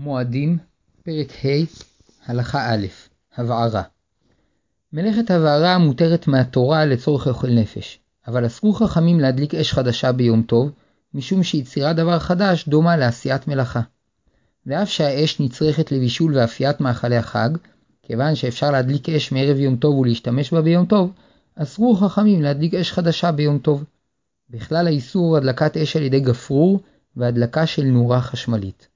מועדים, פרק ה', הלכה א', הבערה. מלאכת הבערה מותרת מהתורה לצורך אוכל נפש, אבל אסרו חכמים להדליק אש חדשה ביום טוב, משום שיצירת דבר חדש דומה לעשיית מלאכה. ואף שהאש נצרכת לבישול ואפיית מאכלי החג, כיוון שאפשר להדליק אש מערב יום טוב ולהשתמש בה ביום טוב, אסרו חכמים להדליק אש חדשה ביום טוב. בכלל האיסור הדלקת אש על ידי גפרור והדלקה של נורה חשמלית.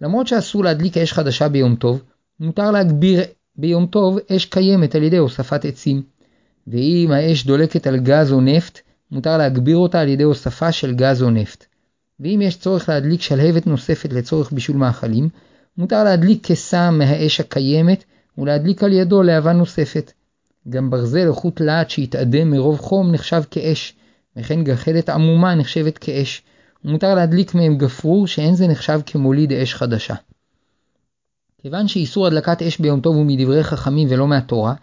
למרות שאסור להדליק אש חדשה ביום טוב, מותר להגביר ביום טוב אש קיימת על ידי הוספת עצים. ואם האש דולקת על גז או נפט, מותר להגביר אותה על ידי הוספה של גז או נפט. ואם יש צורך להדליק שלהבת נוספת לצורך בישול מאכלים, מותר להדליק קסם מהאש הקיימת ולהדליק על ידו להבה נוספת. גם ברזל או חוט להט שהתאדם מרוב חום נחשב כאש, וכן גחלת עמומה נחשבת כאש, ומותר להדליק מהם גפרור שאין זה נחשב כמוליד אש חדשה. כיוון שאיסור הדלקת אש ביום טוב הוא מדברי חכמים ולא מהתורה,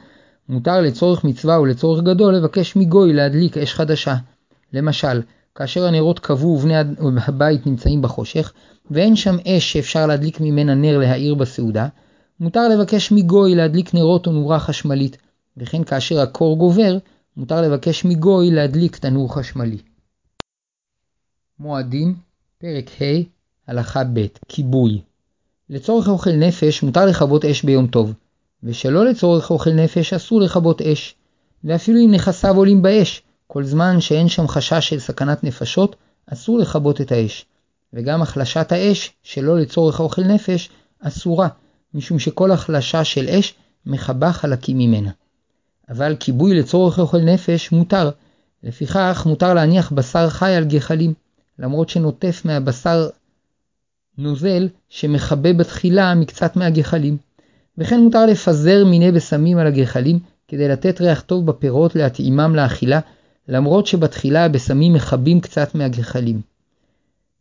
מותר לצורך מצווה ולצורך גדול לבקש מגוי להדליק אש חדשה. למשל, כאשר הנרות כבו ובני הבית נמצאים בחושך, ואין שם אש שאפשר להדליק ממנה נר להאיר בסעודה, מותר לבקש מגוי להדליק נרות או נורה חשמלית, וכן כאשר הקור גובר, מותר לבקש מגוי להדליק תנור חשמלי. מועדים, פרק ה', הלכה ב', כיבוי. לצורך אוכל נפש מותר לכבות אש ביום טוב, ושלא לצורך אוכל נפש אסור לכבות אש, ואפילו אם נכסיו עולים באש, כל זמן שאין שם חשש של סכנת נפשות, אסור לכבות את האש. וגם החלשת האש, שלא לצורך אוכל נפש, אסורה, משום שכל החלשה של אש מכבה חלקים ממנה. אבל כיבוי לצורך אוכל נפש מותר, לפיכך מותר להניח בשר חי על גחלים, למרות שנוטף מהבשר נוזל שמכבה בתחילה מקצת מהגחלים. וכן מותר לפזר מיני בשמים על הגחלים כדי לתת ריח טוב בפירות להתאימם לאכילה, למרות שבתחילה הבשמים מכבים קצת מהגחלים.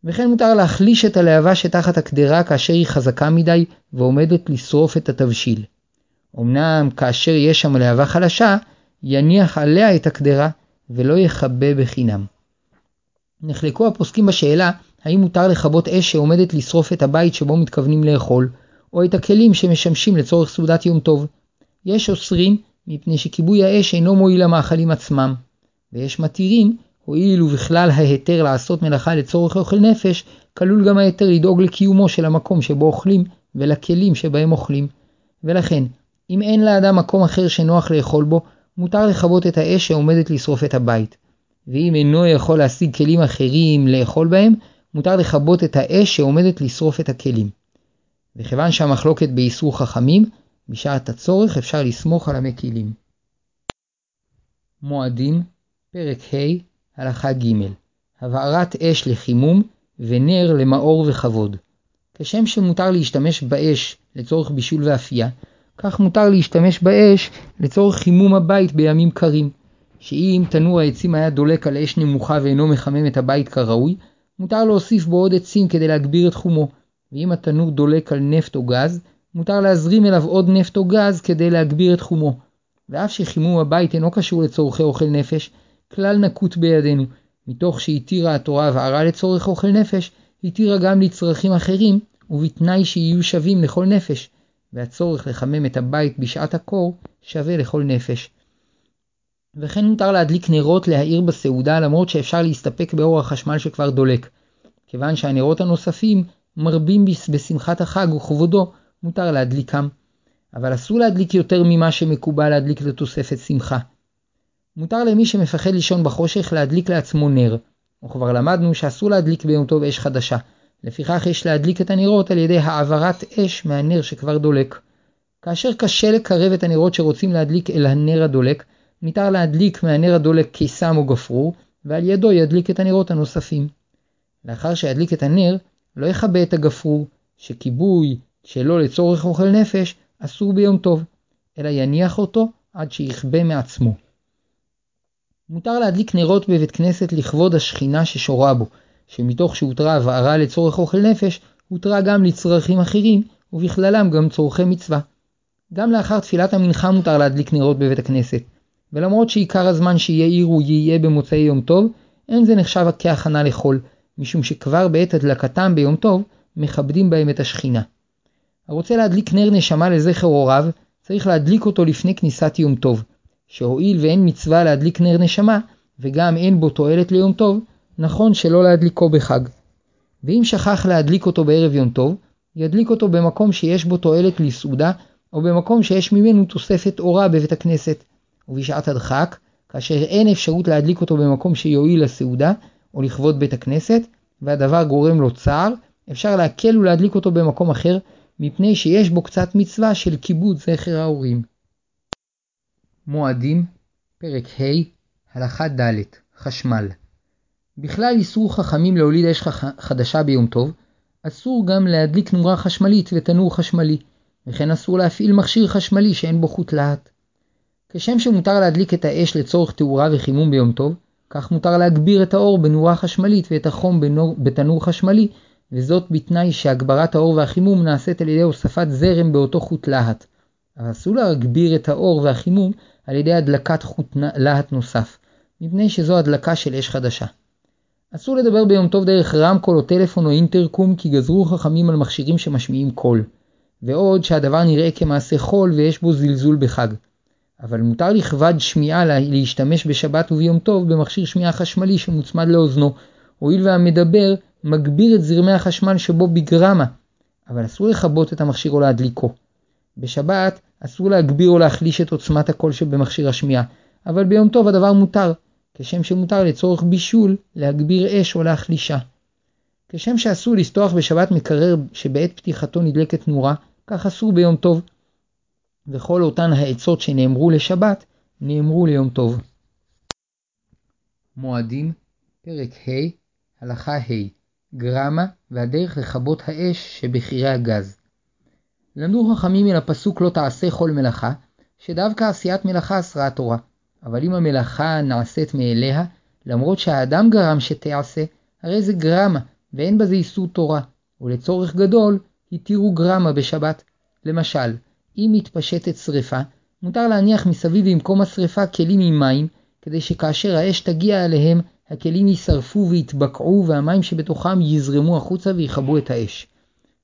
וכן מותר להחליש את הלהבה שתחת הקדרה כאשר היא חזקה מדי ועומדת לשרוף את התבשיל. אמנם כאשר יש שם להבה חלשה, יניח עליה את הקדרה ולא יכבה בחינם. נחלקו הפוסקים בשאלה האם מותר לכבות אש שעומדת לשרוף את הבית שבו מתכוונים לאכול, או את הכלים שמשמשים לצורך סעודת יום טוב. יש אוסרים מפני שכיבוי האש אינו מועיל למאכלים עצמם, ויש מתירים הואיל ובכלל ההיתר לעשות מלאכה לצורך אוכל נפש, כלול גם ההיתר לדאוג לקיומו של המקום שבו אוכלים ולכלים שבהם אוכלים. ולכן, אם אין לאדם מקום אחר שנוח לאכול בו, מותר לכבות את האש שעומדת לשרוף את הבית. ואם אינו יכול להשיג כלים אחרים לאכול בהם, מותר לכבות את האש שעומדת לשרוף את הכלים. וכיוון שהמחלוקת באיסור חכמים, בשעת הצורך אפשר לסמוך על המקילים. מועדים, פרק ה', הלכה ג' הבערת אש לחימום ונר למאור וכבוד. כשם שמותר להשתמש באש לצורך בישול ואפייה, כך מותר להשתמש באש לצורך חימום הבית בימים קרים. שאם תנור העצים היה דולק על אש נמוכה ואינו מחמם את הבית כראוי, מותר להוסיף בו עוד עצים כדי להגביר את חומו, ואם התנור דולק על נפט או גז, מותר להזרים אליו עוד נפט או גז כדי להגביר את חומו. ואף שחימום הבית אינו קשור לצורכי אוכל נפש, כלל נקוט בידינו, מתוך שהתירה התורה הבערה לצורך אוכל נפש, התירה גם לצרכים אחרים, ובתנאי שיהיו שווים לכל נפש, והצורך לחמם את הבית בשעת הקור שווה לכל נפש. וכן מותר להדליק נרות להאיר בסעודה למרות שאפשר להסתפק באור החשמל שכבר דולק. כיוון שהנרות הנוספים מרבים בשמחת החג וכבודו, מותר להדליקם. אבל אסור להדליק יותר ממה שמקובל להדליק לתוספת שמחה. מותר למי שמפחד לישון בחושך להדליק לעצמו נר, וכבר למדנו שאסור להדליק ביום טוב אש חדשה, לפיכך יש להדליק את הנרות על ידי העברת אש מהנר שכבר דולק. כאשר קשה לקרב את הנרות שרוצים להדליק אל הנר הדולק, ניתן להדליק מהנר הדולק קיסם או גפרור, ועל ידו ידליק את הנרות הנוספים. לאחר שידליק את הנר, לא יכבה את הגפרור, שכיבוי שלא לצורך אוכל נפש אסור ביום טוב, אלא יניח אותו עד שיכבה מעצמו. מותר להדליק נרות בבית כנסת לכבוד השכינה ששורה בו, שמתוך שהותרה הבערה לצורך אוכל נפש, הותרה גם לצרכים אחרים, ובכללם גם צורכי מצווה. גם לאחר תפילת המנחה מותר להדליק נרות בבית הכנסת, ולמרות שעיקר הזמן שיאירו יהיה במוצאי יום טוב, אין זה נחשב כהכנה לחול, משום שכבר בעת הדלקתם ביום טוב, מכבדים בהם את השכינה. הרוצה להדליק נר נשמה לזכר הוריו, צריך להדליק אותו לפני כניסת יום טוב, שהואיל ואין מצווה להדליק נר נשמה, וגם אין בו תועלת ליום טוב, נכון שלא להדליקו בחג. ואם שכח להדליק אותו בערב יום טוב, ידליק אותו במקום שיש בו תועלת לסעודה, או במקום שיש ממנו תוספת אורה בבית הכנסת. ובשעת הדחק, כאשר אין אפשרות להדליק אותו במקום שיועיל לסעודה, או לכבוד בית הכנסת, והדבר גורם לו צער, אפשר להקל ולהדליק אותו במקום אחר, מפני שיש בו קצת מצווה של כיבוד זכר ההורים. מועדים, פרק ה', הלכה ד', חשמל. בכלל איסור חכמים להוליד אש חדשה ביום טוב, אסור גם להדליק נורה חשמלית ותנור חשמלי, וכן אסור להפעיל מכשיר חשמלי שאין בו חוט להט. כשם שמותר להדליק את האש לצורך תאורה וחימום ביום טוב, כך מותר להגביר את האור בנורה חשמלית ואת החום בנור, בתנור חשמלי, וזאת בתנאי שהגברת האור והחימום נעשית על ידי הוספת זרם באותו חוט להט. אבל אסור להגביר את האור והחימום על ידי הדלקת חוט להט נוסף, מפני שזו הדלקה של אש חדשה. אסור לדבר ביום טוב דרך רמקול או טלפון או אינטרקום כי גזרו חכמים על מכשירים שמשמיעים קול. ועוד שהדבר נראה כמעשה חול ויש בו זלזול בחג. אבל מותר לכבד שמיעה להשתמש בשבת וביום טוב במכשיר שמיעה חשמלי שמוצמד לאוזנו, הואיל והמדבר מגביר את זרמי החשמל שבו בגרמה, אבל אסור לכבות את המכשיר או להדליקו. בשבת אסור להגביר או להחליש את עוצמת הקול שבמכשיר השמיעה, אבל ביום טוב הדבר מותר, כשם שמותר לצורך בישול להגביר אש או להחלישה. כשם שאסור לפתוח בשבת מקרר שבעת פתיחתו נדלקת נורה, כך אסור ביום טוב. וכל אותן העצות שנאמרו לשבת, נאמרו ליום טוב. מועדים, פרק ה', הלכה ה', גרמה והדרך לכבות האש שבחירי הגז. למדו חכמים מן הפסוק לא תעשה כל מלאכה, שדווקא עשיית מלאכה אסרה התורה. אבל אם המלאכה נעשית מאליה, למרות שהאדם גרם שתעשה, הרי זה גרמה, ואין בזה איסור תורה, ולצורך גדול, התירו גרמה בשבת. למשל, אם מתפשטת שרפה, מותר להניח מסביב במקום השרפה כלים עם מים, כדי שכאשר האש תגיע אליהם, הכלים יישרפו ויתבקעו והמים שבתוכם יזרמו החוצה ויכבו את האש.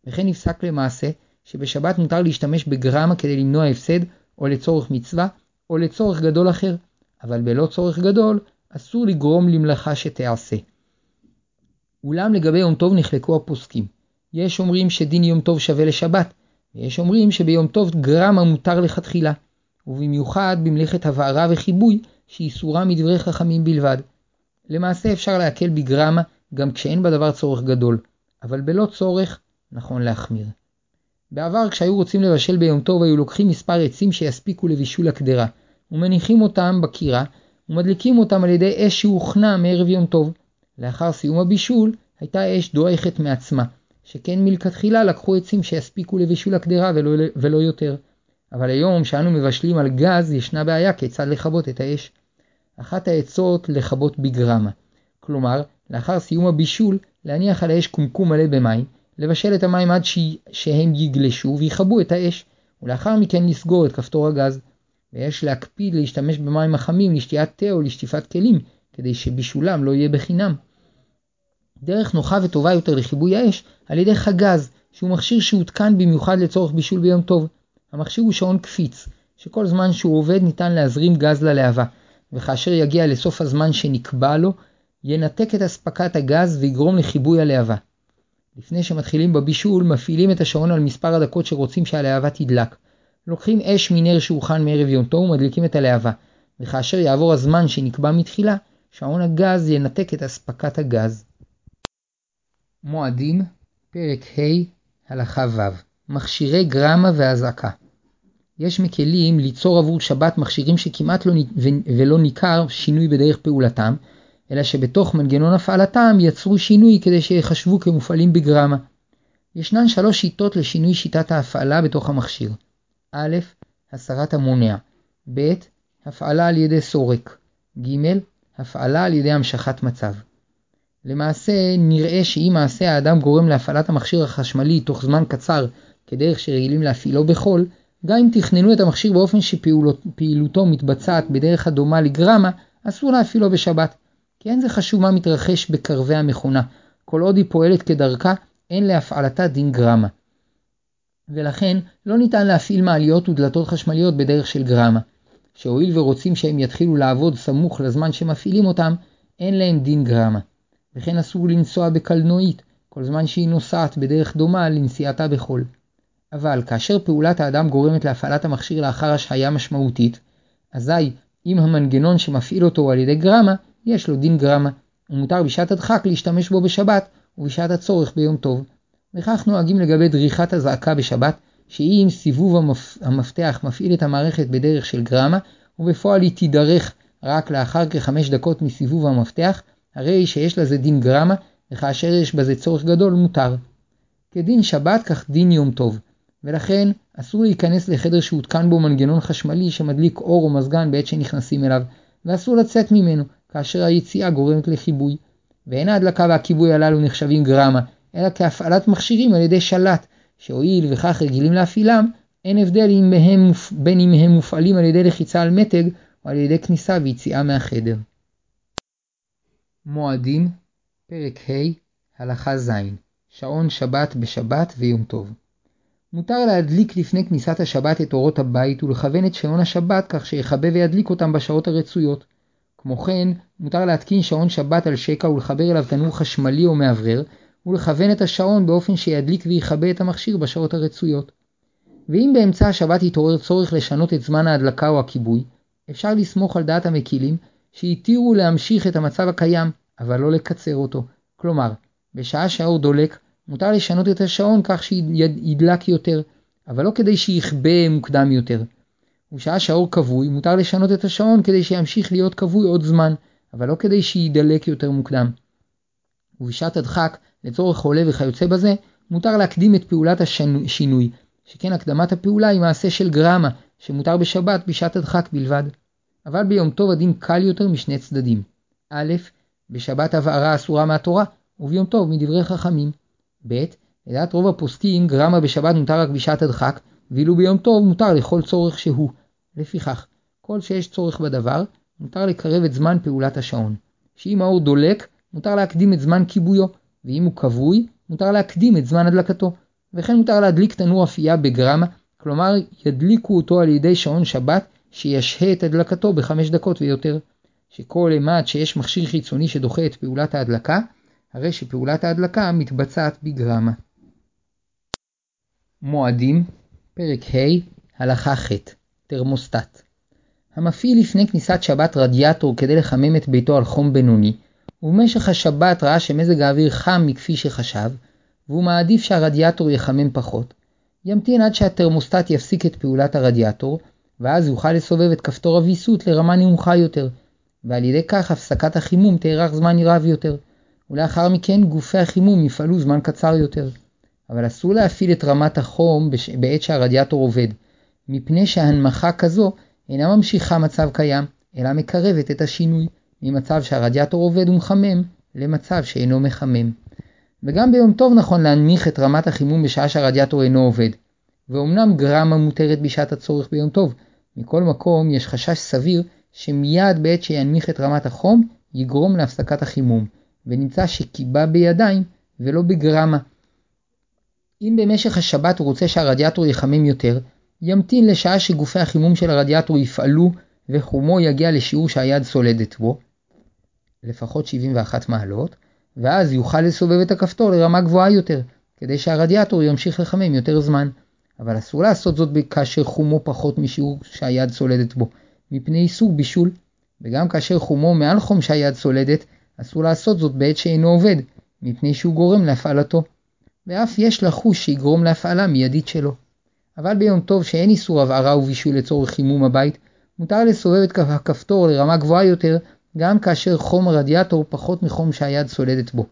וכן נפסק למעשה שבשבת מותר להשתמש בגרמה כדי למנוע הפסד, או לצורך מצווה, או לצורך גדול אחר, אבל בלא צורך גדול, אסור לגרום למלאכה שתיעשה. אולם לגבי יום טוב נחלקו הפוסקים. יש אומרים שדין יום טוב שווה לשבת, ויש אומרים שביום טוב גרמה מותר לכתחילה, ובמיוחד במלאכת הבערה וחיבוי, שאיסורה מדברי חכמים בלבד. למעשה אפשר להקל בגרמה גם כשאין בדבר צורך גדול, אבל בלא צורך נכון להחמיר. בעבר כשהיו רוצים לבשל ביום טוב היו לוקחים מספר עצים שיספיקו לבישול הקדרה, ומניחים אותם בקירה, ומדליקים אותם על ידי אש שהוכנה מערב יום טוב. לאחר סיום הבישול, הייתה אש דועכת מעצמה, שכן מלכתחילה לקחו עצים שיספיקו לבישול הקדרה ולא, ולא יותר. אבל היום שאנו מבשלים על גז, ישנה בעיה כיצד לכבות את האש. אחת העצות לכבות בגרמה. כלומר, לאחר סיום הבישול, להניח על האש קומקום מלא במים, לבשל את המים עד ש... שהם יגלשו ויכבו את האש, ולאחר מכן לסגור את כפתור הגז. ויש להקפיד להשתמש במים החמים לשתיית תה או לשטיפת כלים, כדי שבישולם לא יהיה בחינם. דרך נוחה וטובה יותר לכיבוי האש על ידי חגז, שהוא מכשיר שהותקן במיוחד לצורך בישול ביום טוב. המכשיר הוא שעון קפיץ, שכל זמן שהוא עובד ניתן להזרים גז ללהבה, וכאשר יגיע לסוף הזמן שנקבע לו, ינתק את אספקת הגז ויגרום לכיבוי הלהבה. לפני שמתחילים בבישול, מפעילים את השעון על מספר הדקות שרוצים שהלהבה תדלק. לוקחים אש מנר שהוכן מערב יום טוב ומדליקים את הלהבה, וכאשר יעבור הזמן שנקבע מתחילה, שעון הגז ינתק את אספקת הגז. מועדים, פרק ה', הלכה ו' מכשירי גרמה ואזעקה יש מקלים ליצור עבור שבת מכשירים שכמעט לא ולא ניכר שינוי בדרך פעולתם, אלא שבתוך מנגנון הפעלתם יצרו שינוי כדי שיחשבו כמופעלים בגרמה. ישנן שלוש שיטות לשינוי שיטת ההפעלה בתוך המכשיר. א', הסרת המונע, ב', הפעלה על ידי סורק, ג', הפעלה על ידי המשכת מצב. למעשה נראה שאם מעשה האדם גורם להפעלת המכשיר החשמלי תוך זמן קצר כדרך שרגילים להפעילו בחול, גם אם תכננו את המכשיר באופן שפעילותו מתבצעת בדרך הדומה לגרמה, אסור להפעילו בשבת. כי אין זה חשוב מה מתרחש בקרבי המכונה, כל עוד היא פועלת כדרכה, אין להפעלתה דין גרמה. ולכן לא ניתן להפעיל מעליות ודלתות חשמליות בדרך של גרמה, שהואיל ורוצים שהם יתחילו לעבוד סמוך לזמן שמפעילים אותם, אין להם דין גרמה. וכן אסור לנסוע בקלנועית, כל זמן שהיא נוסעת בדרך דומה לנסיעתה בחול. אבל כאשר פעולת האדם גורמת להפעלת המכשיר לאחר השהיה משמעותית, אזי אם המנגנון שמפעיל אותו הוא על ידי גרמה, יש לו דין גרמה, ומותר בשעת הדחק להשתמש בו בשבת ובשעת הצורך ביום טוב. וכך נוהגים לגבי דריכת הזעקה בשבת, שהיא עם סיבוב המפ... המפתח מפעיל את המערכת בדרך של גרמה, ובפועל היא תידרך רק לאחר כחמש דקות מסיבוב המפתח, הרי שיש לזה דין גרמה, וכאשר יש בזה צורך גדול מותר. כדין שבת כך דין יום טוב, ולכן אסור להיכנס לחדר שהותקן בו מנגנון חשמלי שמדליק אור או מזגן בעת שנכנסים אליו, ואסור לצאת ממנו, כאשר היציאה גורמת לחיבוי. ואין ההדלקה והכיבוי הללו נחשבים גרמה, אלא כהפעלת מכשירים על ידי שלט, שהואיל וכך רגילים להפעילם, אין הבדל אם מהם, בין אם הם מופעלים על ידי לחיצה על מתג או על ידי כניסה ויציאה מהחדר. מועדים פרק ה' הלכה ז' שעון שבת בשבת ויום טוב מותר להדליק לפני כניסת השבת את אורות הבית ולכוון את שעון השבת כך שיכבה וידליק אותם בשעות הרצויות. כמו כן, מותר להתקין שעון שבת על שקע ולחבר אליו תנור חשמלי או מאוורר, ולכוון את השעון באופן שידליק ויכבה את המכשיר בשעות הרצויות. ואם באמצע השבת יתעורר צורך לשנות את זמן ההדלקה או הכיבוי, אפשר לסמוך על דעת המקילים שהתירו להמשיך את המצב הקיים, אבל לא לקצר אותו. כלומר, בשעה שהאור דולק, מותר לשנות את השעון כך שידלק יותר, אבל לא כדי שיכבה מוקדם יותר. ובשעה שהאור כבוי, מותר לשנות את השעון כדי שימשיך להיות כבוי עוד זמן, אבל לא כדי שידלק יותר מוקדם. ובשעת הדחק, לצורך חולה וכיוצא בזה, מותר להקדים את פעולת השינוי, שכן הקדמת הפעולה היא מעשה של גרמה, שמותר בשבת בשעת הדחק בלבד. אבל ביום טוב הדין קל יותר משני צדדים. א', בשבת הבערה אסורה מהתורה, וביום טוב מדברי חכמים. ב. לדעת רוב הפוסקים גרמה בשבת מותר רק בשעת הדחק, ואילו ביום טוב מותר לכל צורך שהוא. לפיכך, כל שיש צורך בדבר, מותר לקרב את זמן פעולת השעון. שאם האור דולק, מותר להקדים את זמן כיבויו, ואם הוא כבוי, מותר להקדים את זמן הדלקתו. וכן מותר להדליק תנור אפייה בגרמה, כלומר ידליקו אותו על ידי שעון שבת שישהה את הדלקתו בחמש דקות ויותר. שכל אימת שיש מכשיר חיצוני שדוחה את פעולת ההדלקה, הרי שפעולת ההדלקה מתבצעת בגרמה. מועדים פרק ה' הלכה ח' תרמוסטט המפעיל לפני כניסת שבת רדיאטור כדי לחמם את ביתו על חום בינוני, ובמשך השבת ראה שמזג האוויר חם מכפי שחשב, והוא מעדיף שהרדיאטור יחמם פחות, ימתין עד שהתרמוסטט יפסיק את פעולת הרדיאטור, ואז יוכל לסובב את כפתור הוויסות לרמה נמוכה יותר, ועל ידי כך הפסקת החימום תארך זמן רב יותר, ולאחר מכן גופי החימום יפעלו זמן קצר יותר. אבל אסור להפעיל את רמת החום בש... בעת שהרדיאטור עובד, מפני שהנמכה כזו אינה ממשיכה מצב קיים, אלא מקרבת את השינוי ממצב שהרדיאטור עובד ומחמם למצב שאינו מחמם. וגם ביום טוב נכון להנמיך את רמת החימום בשעה שהרדיאטור אינו עובד. ואומנם גרמה מותרת בשעת הצורך ביום טוב, מכל מקום יש חשש סביר שמיד בעת שינמיך את רמת החום יגרום להפסקת החימום, ונמצא שקיבה בידיים ולא בגרמה. אם במשך השבת הוא רוצה שהרדיאטור יחמם יותר, ימתין לשעה שגופי החימום של הרדיאטור יפעלו וחומו יגיע לשיעור שהיד סולדת בו, לפחות 71 מעלות, ואז יוכל לסובב את הכפתור לרמה גבוהה יותר, כדי שהרדיאטור ימשיך לחמם יותר זמן. אבל אסור לעשות זאת כאשר חומו פחות משיעור שהיד סולדת בו, מפני איסור בישול, וגם כאשר חומו מעל חום שהיד סולדת, אסור לעשות זאת בעת שאינו עובד, מפני שהוא גורם להפעלתו. ואף יש לחוש שיגרום להפעלה מיידית שלו. אבל ביום טוב שאין איסור הבערה ובישול לצורך חימום הבית, מותר לסובב את הכפתור לרמה גבוהה יותר, גם כאשר חום הרדיאטור פחות מחום שהיד סולדת בו.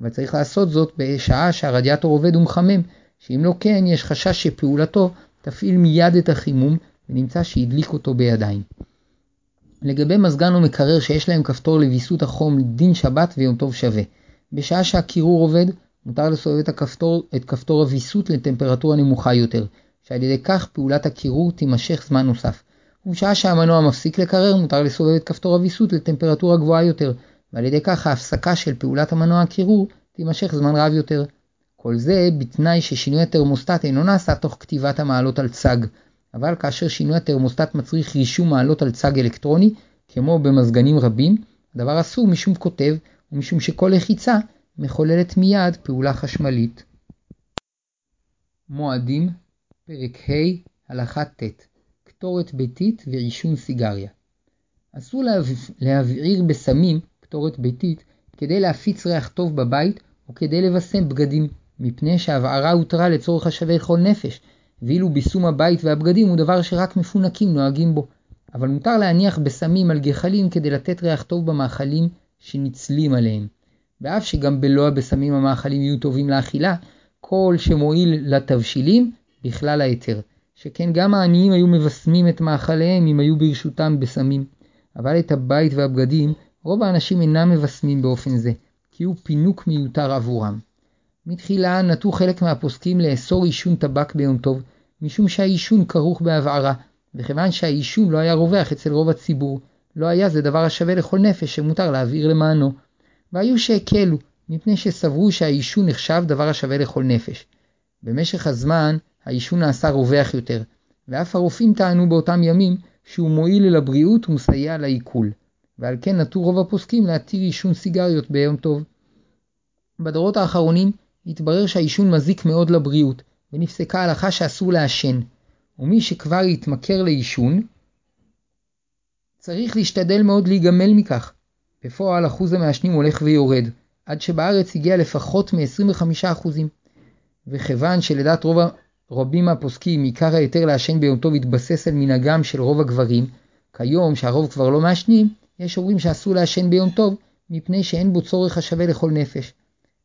אבל צריך לעשות זאת בשעה שהרדיאטור עובד ומחמם, שאם לא כן יש חשש שפעולתו תפעיל מיד את החימום, ונמצא שהדליק אותו בידיים. לגבי מזגן או מקרר שיש להם כפתור לוויסות החום דין שבת ויום טוב שווה. בשעה שהקירור עובד, מותר לסובב את, הכפתור, את כפתור הוויסות לטמפרטורה נמוכה יותר, שעל ידי כך פעולת הקירור תימשך זמן נוסף. ובשעה שהמנוע מפסיק לקרר, מותר לסובב את כפתור הוויסות לטמפרטורה גבוהה יותר, ועל ידי כך ההפסקה של פעולת המנוע הקירור תימשך זמן רב יותר. כל זה בתנאי ששינוי התרמוסטט אינו נעשה תוך כתיבת המעלות על צג, אבל כאשר שינוי התרמוסטט מצריך רישום מעלות על צג אלקטרוני, כמו במזגנים רבים, הדבר אסור משום כותב ומשום שכל לחיצה מחוללת מיד פעולה חשמלית. מועדים פרק ה' הלכה ט' קטורת ביתית ועישון סיגריה. אסור להבעיר בסמים קטורת ביתית כדי להפיץ ריח טוב בבית או כדי לבשם בגדים, מפני שהבערה הותרה לצורך השווה לכל נפש, ואילו ביסום הבית והבגדים הוא דבר שרק מפונקים נוהגים בו. אבל מותר להניח בסמים על גחלים כדי לתת ריח טוב במאכלים שנצלים עליהם. ואף שגם בלא הבשמים המאכלים יהיו טובים לאכילה, כל שמועיל לתבשילים בכלל ההיתר. שכן גם העניים היו מבשמים את מאכליהם אם היו ברשותם בשמים. אבל את הבית והבגדים רוב האנשים אינם מבשמים באופן זה, כי הוא פינוק מיותר עבורם. מתחילה נטו חלק מהפוסקים לאסור עישון טבק ביום טוב, משום שהעישון כרוך בהבערה, וכיוון שהעישון לא היה רווח אצל רוב הציבור, לא היה זה דבר השווה לכל נפש שמותר להעביר למענו. והיו שהקלו, מפני שסברו שהעישון נחשב דבר השווה לכל נפש. במשך הזמן העישון נעשה רווח יותר, ואף הרופאים טענו באותם ימים שהוא מועיל לבריאות ומסייע לעיכול, ועל כן נטו רוב הפוסקים להתיר עישון סיגריות ביום טוב. בדורות האחרונים התברר שהעישון מזיק מאוד לבריאות, ונפסקה הלכה שאסור לעשן, ומי שכבר יתמכר לעישון, צריך להשתדל מאוד להיגמל מכך. בפועל אחוז המעשנים הולך ויורד, עד שבארץ הגיע לפחות מ-25%. וכיוון שלדעת רוב רבים מהפוסקים עיקר ההיתר לעשן ביום טוב התבסס על מנהגם של רוב הגברים, כיום שהרוב כבר לא מעשנים, יש אומרים שאסור לעשן ביום טוב, מפני שאין בו צורך השווה לכל נפש.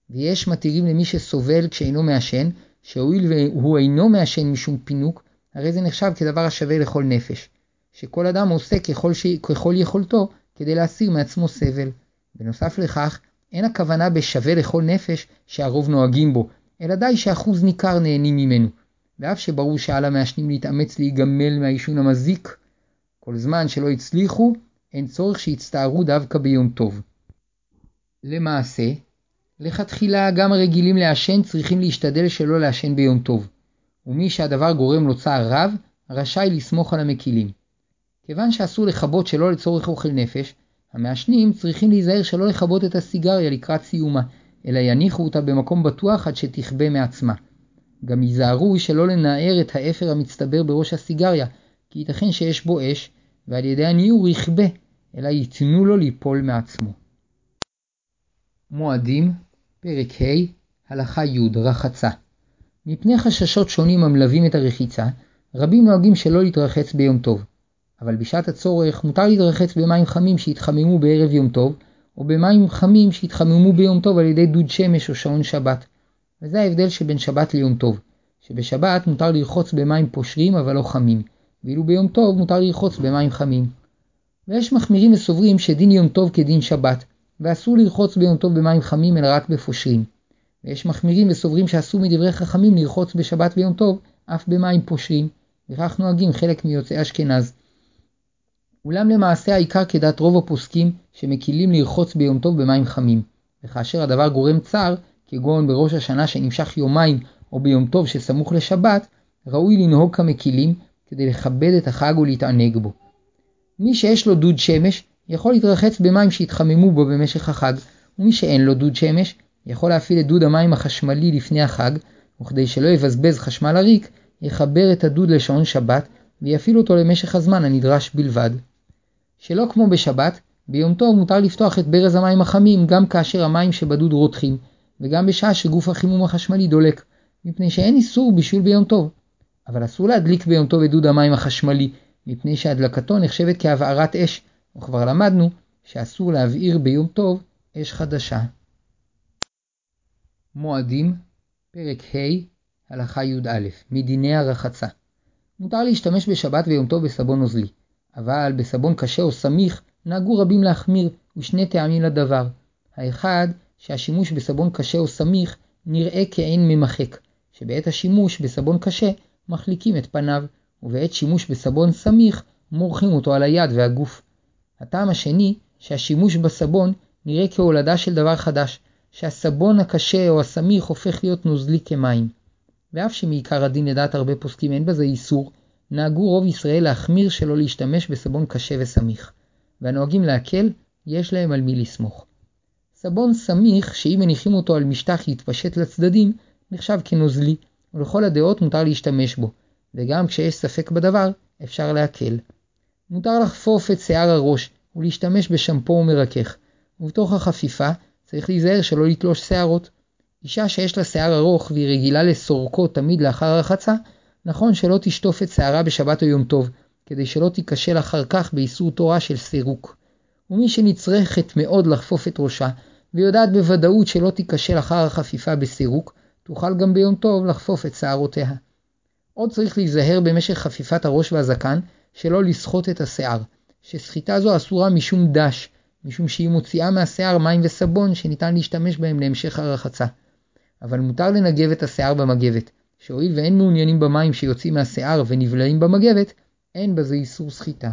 ויש מתירים למי שסובל כשאינו מעשן, שהואיל והוא אינו מעשן משום פינוק, הרי זה נחשב כדבר השווה לכל נפש. שכל אדם עושה ככל, ש... ככל יכולתו כדי להסיר מעצמו סבל. בנוסף לכך, אין הכוונה בשווה לכל נפש שהרוב נוהגים בו, אלא די שאחוז ניכר נהנים ממנו. ואף שברור שעל המעשנים להתאמץ להיגמל מהעישון המזיק, כל זמן שלא הצליחו, אין צורך שיצטערו דווקא ביום טוב. למעשה, לכתחילה גם הרגילים לעשן צריכים להשתדל שלא לעשן ביום טוב, ומי שהדבר גורם לו צער רב, רשאי לסמוך על המקילים. כיוון שאסור לכבות שלא לצורך אוכל נפש, המעשנים צריכים להיזהר שלא לכבות את הסיגריה לקראת סיומה, אלא יניחו אותה במקום בטוח עד שתכבה מעצמה. גם ייזהרו שלא לנער את האפר המצטבר בראש הסיגריה, כי ייתכן שיש בו אש, ועל ידי הניעור יכבה, אלא ייתנו לו ליפול מעצמו. מועדים, פרק ה', הלכה י', רחצה. מפני חששות שונים המלווים את הרחיצה, רבים נוהגים שלא להתרחץ ביום טוב. אבל בשעת הצורך מותר להתרחץ במים חמים שהתחממו בערב יום טוב, או במים חמים שהתחממו ביום טוב על ידי דוד שמש או שעון שבת. וזה ההבדל שבין שבת ליום טוב, שבשבת מותר לרחוץ במים פושרים אבל לא חמים, ואילו ביום טוב מותר לרחוץ במים חמים. ויש מחמירים וסוברים שדין יום טוב כדין שבת, ואסור לרחוץ ביום טוב במים חמים אלא רק בפושרים. ויש מחמירים וסוברים שאסור מדברי חכמים לרחוץ בשבת ביום טוב אף במים פושרים, וכך נוהגים חלק מיוצאי אשכנז. אולם למעשה העיקר כדעת רוב הפוסקים שמקילים לרחוץ ביום טוב במים חמים, וכאשר הדבר גורם צער, כגון בראש השנה שנמשך יומיים או ביום טוב שסמוך לשבת, ראוי לנהוג כמקילים כדי לכבד את החג ולהתענג בו. מי שיש לו דוד שמש יכול להתרחץ במים שהתחממו בו במשך החג, ומי שאין לו דוד שמש יכול להפעיל את דוד המים החשמלי לפני החג, וכדי שלא יבזבז חשמל עריק, יחבר את הדוד לשעון שבת ויפעיל אותו למשך הזמן הנדרש בלבד. שלא כמו בשבת, ביום טוב מותר לפתוח את ברז המים החמים גם כאשר המים שבדוד רותחים, וגם בשעה שגוף החימום החשמלי דולק, מפני שאין איסור בישול ביום טוב. אבל אסור להדליק ביום טוב את דוד המים החשמלי, מפני שהדלקתו נחשבת כהבערת אש, וכבר למדנו שאסור להבעיר ביום טוב אש חדשה. מועדים, פרק ה', הלכה י"א, מדיני הרחצה. מותר להשתמש בשבת ויום טוב בסבון נוזלי. אבל בסבון קשה או סמיך נהגו רבים להחמיר, ושני טעמים לדבר. האחד, שהשימוש בסבון קשה או סמיך נראה כעין ממחק, שבעת השימוש בסבון קשה מחליקים את פניו, ובעת שימוש בסבון סמיך מורחים אותו על היד והגוף. הטעם השני, שהשימוש בסבון נראה כהולדה של דבר חדש, שהסבון הקשה או הסמיך הופך להיות נוזלי כמים. ואף שמעיקר הדין לדעת הרבה פוסקים אין בזה איסור, נהגו רוב ישראל להחמיר שלא להשתמש בסבון קשה וסמיך, והנוהגים להקל, יש להם על מי לסמוך. סבון סמיך, שאם מניחים אותו על משטח יתפשט לצדדים, נחשב כנוזלי, ולכל הדעות מותר להשתמש בו, וגם כשיש ספק בדבר, אפשר להקל. מותר לחפוף את שיער הראש ולהשתמש בשמפו ומרכך, ובתוך החפיפה צריך להיזהר שלא לתלוש שערות. אישה שיש לה שיער ארוך והיא רגילה לסורקו תמיד לאחר הרחצה, נכון שלא תשטוף את שערה בשבת או יום טוב, כדי שלא תיכשל אחר כך באיסור תורה של סירוק. ומי שנצרכת מאוד לחפוף את ראשה, ויודעת בוודאות שלא תיכשל אחר החפיפה בסירוק, תוכל גם ביום טוב לחפוף את שערותיה. עוד צריך להיזהר במשך חפיפת הראש והזקן, שלא לסחוט את השיער, שסחיטה זו אסורה משום דש, משום שהיא מוציאה מהשיער מים וסבון שניתן להשתמש בהם להמשך הרחצה. אבל מותר לנגב את השיער במגבת, שהואיל ואין מעוניינים במים שיוצאים מהשיער ונבלעים במגבת, אין בזה איסור סחיטה.